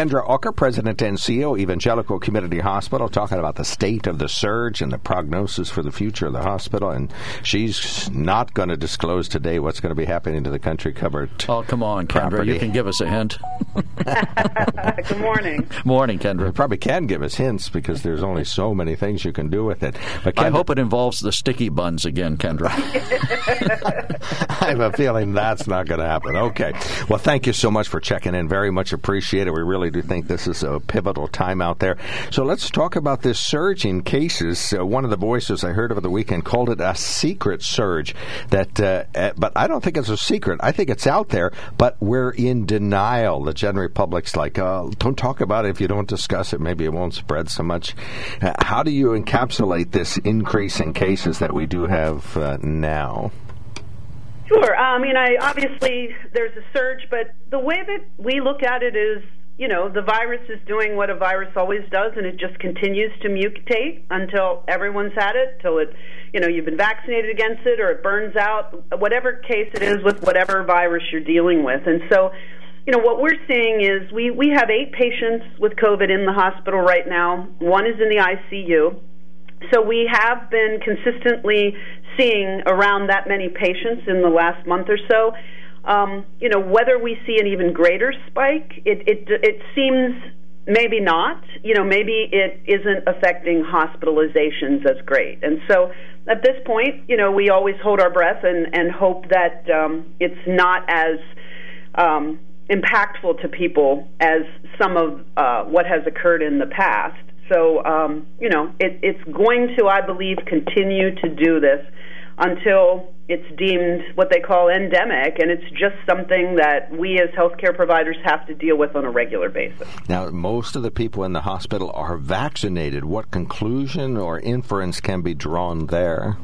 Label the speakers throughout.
Speaker 1: Kendra Aucker, President and CEO, Evangelical Community Hospital, talking about the state of the surge and the prognosis for the future of the hospital. And she's not going to disclose today what's going to be happening to the Country Cupboard.
Speaker 2: Oh, come on, Kendra.
Speaker 1: property.
Speaker 2: You can give us a hint.
Speaker 3: Good morning.
Speaker 2: Morning, Kendra.
Speaker 1: You
Speaker 2: Kendra.
Speaker 1: probably can give us hints because there's only so many things you can do with it. But
Speaker 2: I hope it involves the sticky buns again, Kendra.
Speaker 1: I have a feeling that's not going to happen. Okay. Well, thank you so much for checking in. Very much appreciated. We really do think this is a pivotal time out there. So let's talk about this surge in cases. Uh, one of the voices I heard over the weekend called it a secret surge. That, uh, uh, but I don't think it's a secret. I think it's out there, but we're in denial. The general public's like, uh, don't talk about it if you don't discuss it. Maybe it won't spread so much. Uh, how do you encapsulate this increase in cases that we do have uh, now?
Speaker 3: Sure. I mean, I obviously there's a surge, but the way that we look at it is, you know, the virus is doing what a virus always does, and it just continues to mutate until everyone's had it, till it, you know, you've been vaccinated against it, or it burns out. Whatever case it is with whatever virus you're dealing with, and so. You know what we're seeing is we we have eight patients with COVID in the hospital right now. One is in the ICU. So we have been consistently seeing around that many patients in the last month or so. Um, you know, whether we see an even greater spike, it, it it seems maybe not. You know, maybe it isn't affecting hospitalizations as great. And so at this point, you know, we always hold our breath and and hope that um, it's not as um, impactful to people as some of uh, what has occurred in the past. So, um, you know, it, it's going to, I believe, continue to do this until it's deemed what they call endemic, and it's just something that we as healthcare providers have to deal with on a regular basis.
Speaker 1: Now, most of the people in the hospital are vaccinated. What conclusion or inference can be drawn there?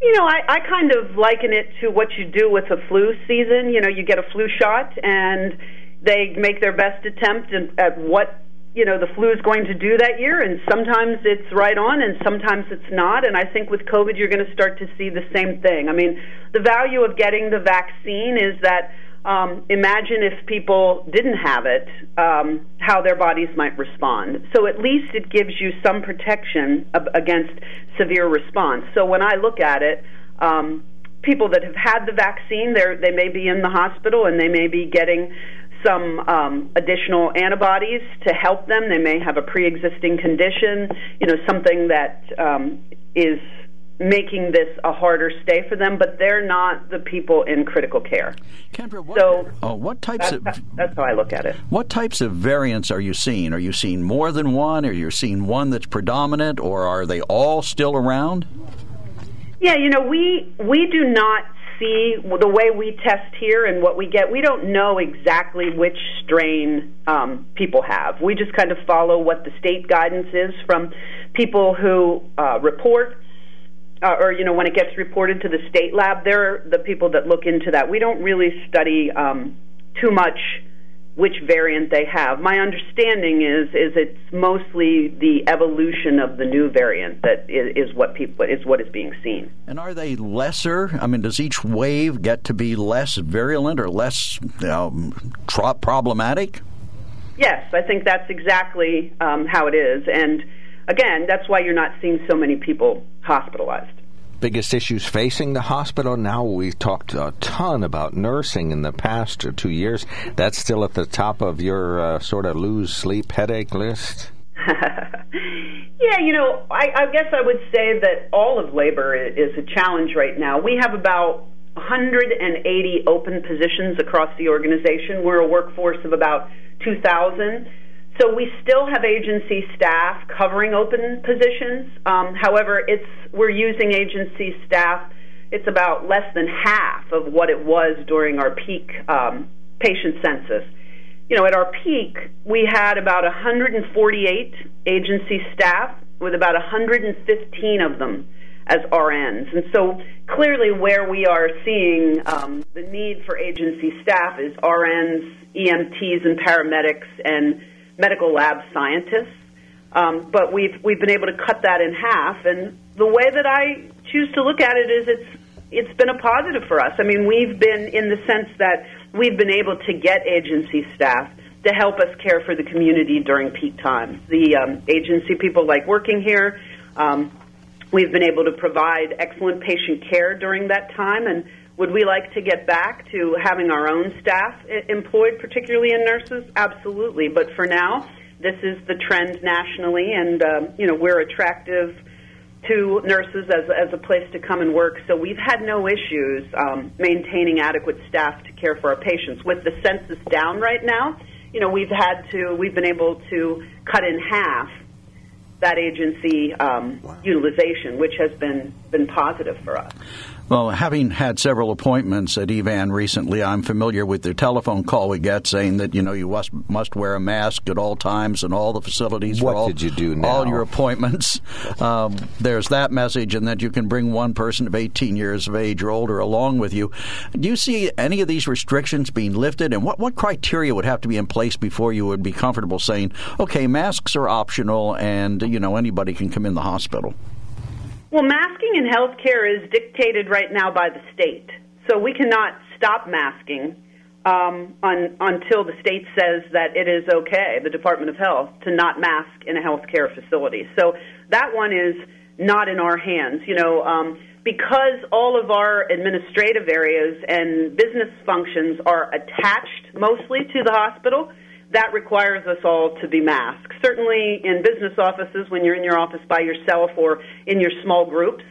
Speaker 3: You know, I, I kind of liken it to what you do with a flu season. You know, you get a flu shot, and they make their best attempt at what you know the flu is going to do that year and sometimes it's right on and sometimes it's not. And i think with covid you're going to start to see the same thing. I mean the value of getting the vaccine is that um, imagine if people didn't have it um, how their bodies might respond. So at least it gives you some protection ab- against severe response. So when i look at it um, people that have had the vaccine they they may be in the hospital and they may be getting some um, additional antibodies to help them. They may have a pre-existing condition, you know, something that um, is making this a harder stay for them, but they're not the people in critical care.
Speaker 2: Kendra, what,
Speaker 3: So
Speaker 2: oh, what types
Speaker 3: that,
Speaker 2: of
Speaker 3: that, that's how I look at it.
Speaker 2: what types of variants are you seeing? Are you seeing more than one? Are you seeing one that's predominant, or are they all still around?
Speaker 3: Yeah, you know, we we do not see the way we test here and what we get. We don't know exactly which strain um, people have. We just kind of follow what the state guidance is from people who uh, report. Uh, or you know when it gets reported to the state lab, they're the people that look into that. We don't really study um, too much which variant they have. My understanding is is it's mostly the evolution of the new variant that is, is what people is what is being seen.
Speaker 2: And are they lesser? I mean, does each wave get to be less virulent or less know, tro- problematic?
Speaker 3: Yes, I think that's exactly um, how it is, and again, that's why you're not seeing so many people hospitalized.
Speaker 1: Biggest issues facing the hospital now. We've talked a ton about nursing in the past two years. That's still at the top of your uh, sort of lose sleep headache list.
Speaker 3: yeah, you know, I, I guess I would say that all of labor is a challenge right now. We have about 180 open positions across the organization. We're a workforce of about 2,000. So we still have agency staff covering open positions. Um, however, it's we're using agency staff. It's about less than half of what it was during our peak um, patient census. You know, at our peak, we had about 148 agency staff with about 115 of them as RNs. And so clearly, where we are seeing um, the need for agency staff is RNs, EMTs, and paramedics, and medical lab scientists. Um, but we've we've been able to cut that in half. And the way that I choose to look at it is it's it's been a positive for us. I mean, we've been in the sense that we've been able to get agency staff to help us care for the community during peak times. The um, agency people like working here. Um, we've been able to provide excellent patient care during that time, and would we like to get back to having our own staff employed, particularly in nurses? Absolutely. But for now, this is the trend nationally, and um, you know we're attractive to nurses as, as a place to come and work. So we've had no issues um, maintaining adequate staff to care for our patients. With the census down right now, you know we've had to we've been able to cut in half that agency um, wow. utilization, which has been been positive for us.
Speaker 2: Well, having had several appointments at Evan recently, I'm familiar with the telephone call we get saying that you know you must must wear a mask at all times in all the facilities.
Speaker 1: What
Speaker 2: all,
Speaker 1: did you do now?
Speaker 2: All your appointments. um, there's that message, and that you can bring one person of 18 years of age or older along with you. Do you see any of these restrictions being lifted, and what what criteria would have to be in place before you would be comfortable saying, okay, masks are optional, and you know anybody can come in the hospital?
Speaker 3: Well, masking in healthcare is dictated right now by the state. So we cannot stop masking um, on, until the state says that it is okay, the Department of Health, to not mask in a healthcare facility. So that one is not in our hands. You know, um, because all of our administrative areas and business functions are attached mostly to the hospital, that requires us all to be masked. Certainly in business offices, when you're in your office by yourself or in your small groups,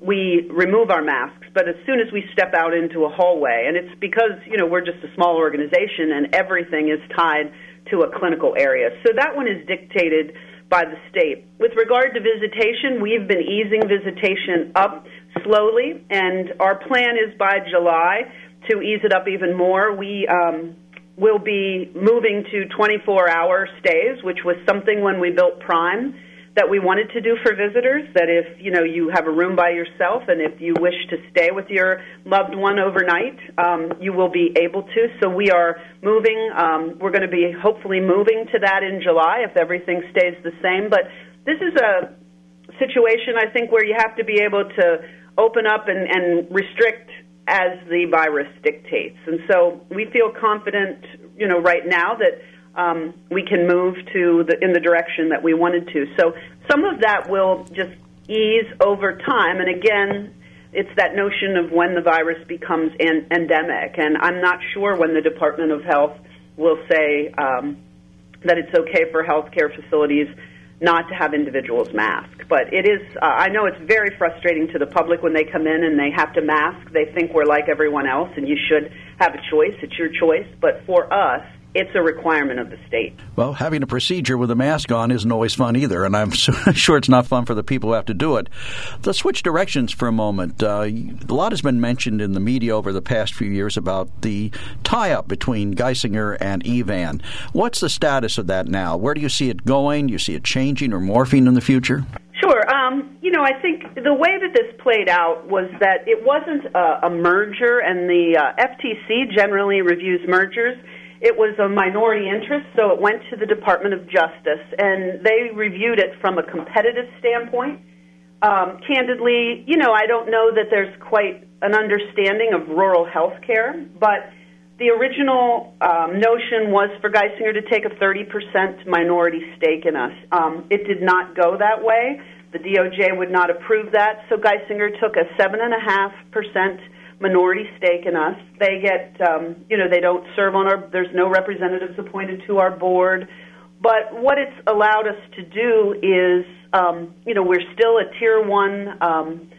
Speaker 3: we remove our masks. But as soon as we step out into a hallway, and it's because, you know, we're just a small organization and everything is tied to a clinical area. So that one is dictated by the state. With regard to visitation, we've been easing visitation up slowly, and our plan is by July to ease it up even more. We um, will be moving to 24 hour stays, which was something when we built Prime that we wanted to do for visitors that if you know you have a room by yourself and if you wish to stay with your loved one overnight um, you will be able to. So we are moving um, we're going to be hopefully moving to that in july if everything stays the same. But this is a situation i think where you have to be able to open up and, and restrict as the virus dictates. And so we feel confident, you know, right now that um, we can move to the in the direction that we wanted to. So some of that will just ease over time. And again, it's that notion of when the virus becomes an- endemic. And I'm not sure when the Department of Health will say um, that it's okay for healthcare facilities not to have individuals mask. But it is, uh, I know it's very frustrating to the public when they come in and they have to mask. They think we're like everyone else and you should have a choice. It's your choice. But for us, it's a requirement of the state.
Speaker 2: Well, having a procedure with a mask on isn't always fun either, and I'm sure it's not fun for the people who have to do it. Let's switch directions for a moment. Uh, a lot has been mentioned in the media over the past few years about the tie up between Geisinger and Evan. What's the status of that now? Where do you see it going? Do you see it changing or morphing in the future?
Speaker 3: Sure. Um, you know, I think the way that this played out was that it wasn't a, a merger, and the uh, FTC generally reviews mergers it was a minority interest, so it went to the Department of Justice, and they reviewed it from a competitive standpoint. Um, candidly, you know, I don't know that there's quite an understanding of rural health care, but the original um, notion was for Geisinger to take a 30% minority stake in us. Um, it did not go that way. The DOJ would not approve that, so Geisinger took a 7.5% minority stake in us. They get, um, you know, they don't serve on our, there's no representatives appointed to our board. But what it's allowed us to do is, um, you know, we're still a tier one um,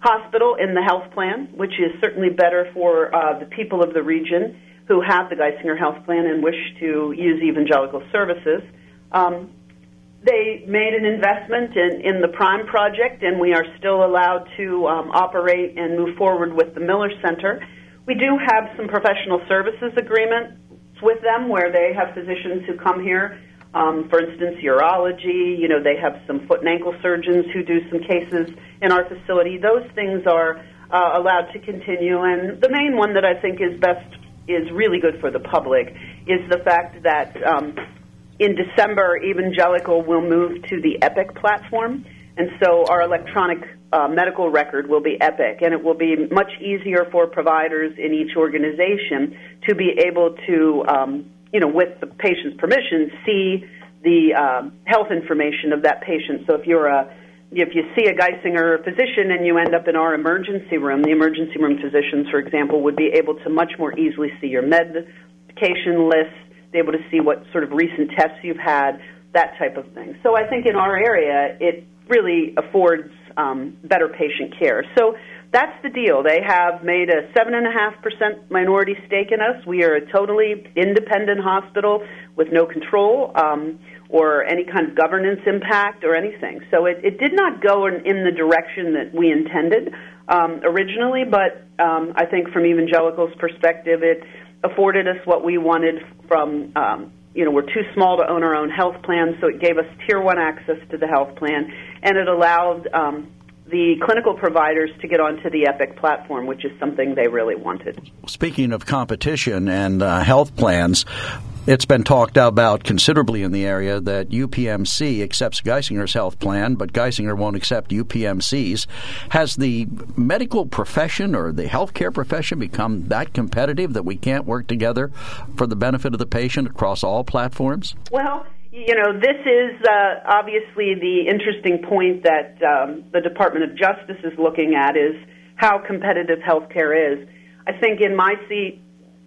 Speaker 3: hospital in the health plan, which is certainly better for uh, the people of the region who have the Geisinger Health Plan and wish to use evangelical services. Um, they made an investment in, in the Prime project, and we are still allowed to um, operate and move forward with the Miller Center. We do have some professional services agreements with them where they have physicians who come here. Um, for instance, urology, you know, they have some foot and ankle surgeons who do some cases in our facility. Those things are uh, allowed to continue. And the main one that I think is best, is really good for the public, is the fact that um, in December, Evangelical will move to the Epic platform, and so our electronic uh, medical record will be Epic, and it will be much easier for providers in each organization to be able to um, you know, with the patient's permission, see the um, health information of that patient. So if you're a if you see a Geisinger physician and you end up in our emergency room, the emergency room physicians, for example, would be able to much more easily see your medication list, able to see what sort of recent tests you've had, that type of thing. So I think in our area, it really affords um, better patient care. So that's the deal. They have made a 7.5% minority stake in us. We are a totally independent hospital with no control um, or any kind of governance impact or anything. So it, it did not go in, in the direction that we intended um, originally, but um, I think from evangelicals' perspective, it afforded us what we wanted from. Um, you know, we're too small to own our own health plan, so it gave us tier one access to the health plan, and it allowed um, the clinical providers to get onto the Epic platform, which is something they really wanted.
Speaker 2: Speaking of competition and uh, health plans, it's been talked about considerably in the area that UPMC accepts Geisinger's health plan, but Geisinger won't accept UPMC's. Has the medical profession or the healthcare profession become that competitive that we can't work together for the benefit of the patient across all platforms?
Speaker 3: Well, you know, this is uh, obviously the interesting point that um, the Department of Justice is looking at is how competitive healthcare is. I think in my seat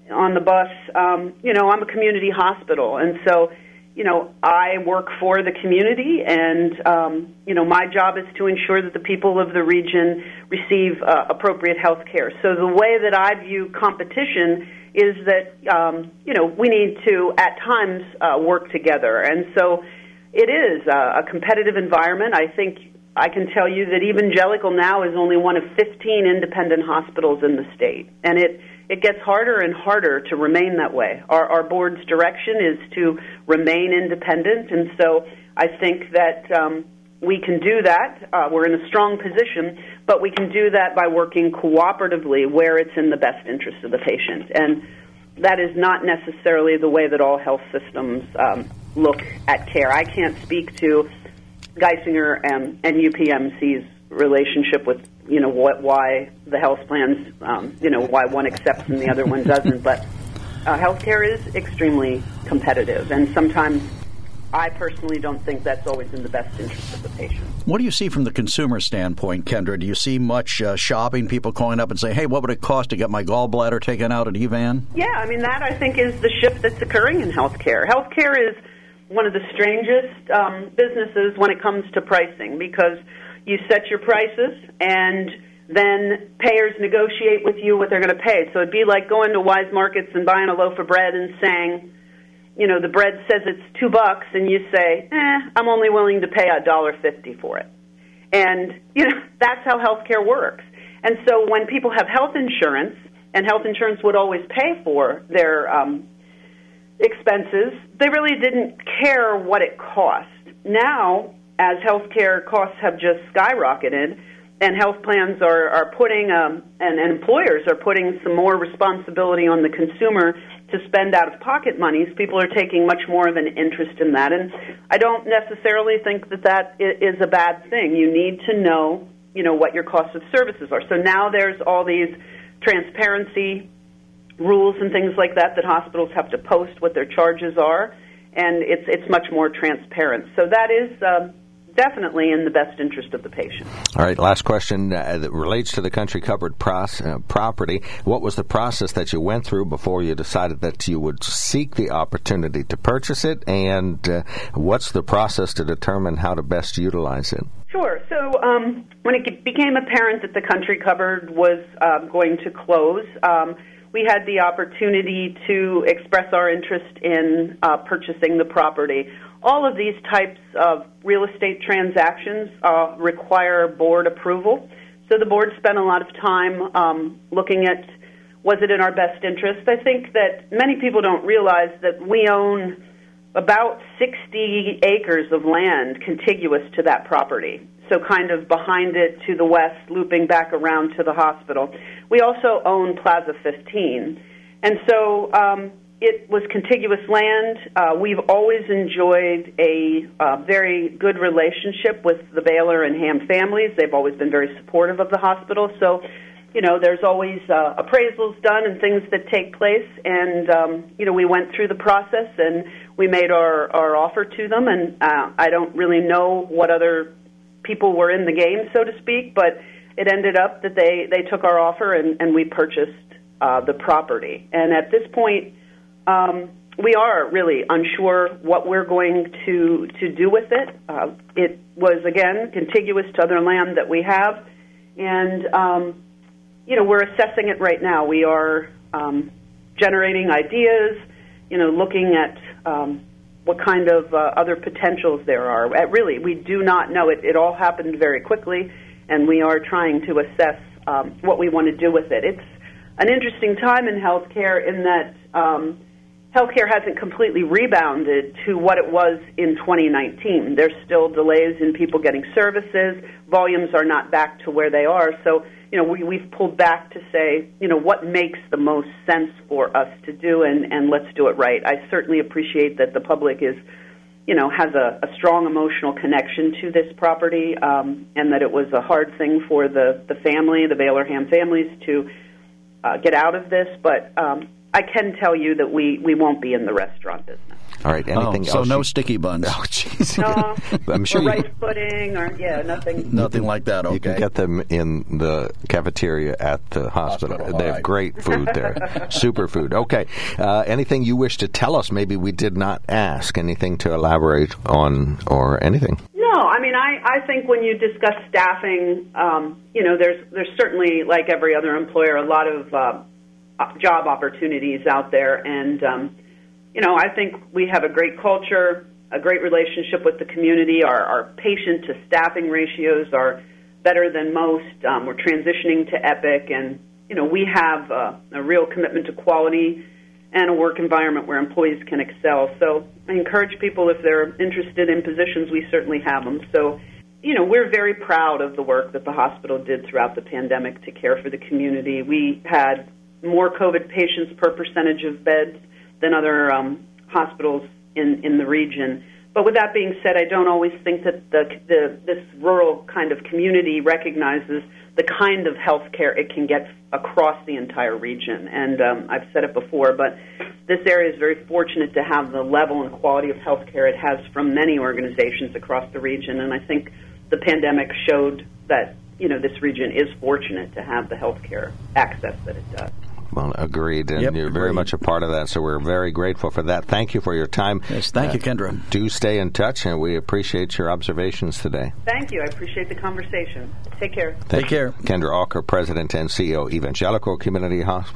Speaker 3: on the bus, um, you know, I'm a community hospital, and so, you know, I work for the community, and um, you know, my job is to ensure that the people of the region receive uh, appropriate health care. So the way that I view competition is that um, you know we need to at times uh, work together, and so it is a, a competitive environment. I think I can tell you that Evangelical now is only one of 15 independent hospitals in the state, and it it gets harder and harder to remain that way. Our, our board's direction is to remain independent, and so I think that. Um, we can do that. Uh, we're in a strong position, but we can do that by working cooperatively where it's in the best interest of the patient. And that is not necessarily the way that all health systems um, look at care. I can't speak to Geisinger and, and UPMC's relationship with you know what why the health plans um, you know why one accepts and the other one doesn't, but uh, healthcare is extremely competitive, and sometimes I personally don't think that's always in the best interest of the patient.
Speaker 2: What do you see from the consumer standpoint, Kendra? Do you see much uh, shopping, people calling up and saying, hey, what would it cost to get my gallbladder taken out at Evan?
Speaker 3: Yeah, I mean, that I think is the shift that's occurring in healthcare. Healthcare is one of the strangest um, businesses when it comes to pricing because you set your prices and then payers negotiate with you what they're going to pay. So it'd be like going to Weis Markets and buying a loaf of bread and saying, you know, the bread says it's two bucks, and you say, eh, I'm only willing to pay a dollar fifty for it. And you know, that's how healthcare works. And so when people have health insurance, and health insurance would always pay for their um, expenses, they really didn't care what it cost. Now, as healthcare costs have just skyrocketed, and health plans are, are putting, um, and, and employers are putting some more responsibility on the consumer to spend out of pocket monies, people are taking much more of an interest in that. And I don't necessarily think that that is a bad thing. You need to know, you know, what your cost of services are. So now there's all these transparency rules and things like that that hospitals have to post what their charges are, and it's it's much more transparent. So that is. Um, definitely in the best interest of the patient.
Speaker 1: All right, last question uh, that relates to the Country Cupboard pros- uh, property. What was the process that you went through before you decided that you would seek the opportunity to purchase it, and uh, what's the process to determine how to best utilize it?
Speaker 3: Sure. So um, when it became apparent that the Country Cupboard was uh, going to close, um, we had the opportunity to express our interest in uh, purchasing the property all of these types of real estate transactions uh, require board approval. So the board spent a lot of time um, looking at was it in our best interest. I think that many people don't realize that we own about 60 acres of land contiguous to that property. So, kind of behind it to the west, looping back around to the hospital. We also own Plaza 15. And so, um, it was contiguous land. Uh, we've always enjoyed a uh, very good relationship with the Baylor and Ham families. They've always been very supportive of the hospital. So you know, there's always uh, appraisals done and things that take place, and um, you know, we went through the process and we made our our offer to them, and uh, I don't really know what other people were in the game, so to speak, but it ended up that they they took our offer and and we purchased uh, the property, and at this point. Um, we are really unsure what we're going to to do with it. Uh, it was again contiguous to other land that we have, and um, you know, we're assessing it right now. We are um, generating ideas, you know, looking at um, what kind of uh, other potentials there are. Uh, really, we do not know. It, it all happened very quickly, and we are trying to assess um, what we want to do with it. It's an interesting time in healthcare in that um, healthcare hasn't completely rebounded to what it was in 2019. There's still delays in people getting services. Volumes are not back to where they are. So you know, we, we've pulled back to say, you know, what makes the most sense for us to do, and, and let's do it right. I certainly appreciate that the public is, you know, has a, a strong emotional connection to this property, um, and that it was a hard thing for the, the family, the Baylor-Ham families, to uh, get out of this. But um, I can tell you that we, we won't be in the restaurant business.
Speaker 1: All right. Anything
Speaker 2: oh, so
Speaker 1: else?
Speaker 2: no
Speaker 1: you-
Speaker 2: sticky buns.
Speaker 1: Oh, jeez.
Speaker 3: No,
Speaker 1: I'm sure
Speaker 3: or
Speaker 1: you,
Speaker 3: rice pudding, or yeah, nothing.
Speaker 2: Nothing like that. Okay.
Speaker 1: you can get them in the cafeteria at the hospital.
Speaker 2: Hospital,
Speaker 1: they
Speaker 2: all
Speaker 1: have
Speaker 2: right.
Speaker 1: great food there, super food. Okay. Uh, anything you wish to tell us? Maybe we did not ask. Anything to elaborate on or anything?
Speaker 3: No, I mean, I, I think when you discuss staffing, um, you know, there's there's certainly like every other employer, a lot of uh, job opportunities out there, and um, you know, I think we have a great culture, a great relationship with the community. Our, our patient to staffing ratios are better than most. Um, we're transitioning to Epic, and you know, we have uh, a real commitment to quality and a work environment where employees can excel. So I encourage people if they're interested in positions, we certainly have them. So, you know, we're very proud of the work that the hospital did throughout the pandemic to care for the community. We had more COVID patients per percentage of beds than other um, hospitals in, in the region. But with that being said, I don't always think that the, the this rural kind of community recognizes the kind of health care it can get across the entire region. And um, I've said it before, but this area is very fortunate to have the level and quality of health care it has from many organizations across the region. And I think the pandemic showed that you know this region is fortunate to have the health care access that it does.
Speaker 1: Well, agreed, and
Speaker 2: Yep,
Speaker 1: you're very
Speaker 2: agreed.
Speaker 1: much a part of that. So we're very grateful for that. Thank you for your time.
Speaker 2: Yes, thank you, uh, Kendra.
Speaker 1: Do stay in touch, and we appreciate your observations today.
Speaker 3: Thank you. I appreciate the conversation. Take care.
Speaker 1: Thank
Speaker 2: Take care.
Speaker 1: Kendra Aucker, President and CEO, Evangelical Community Hospital.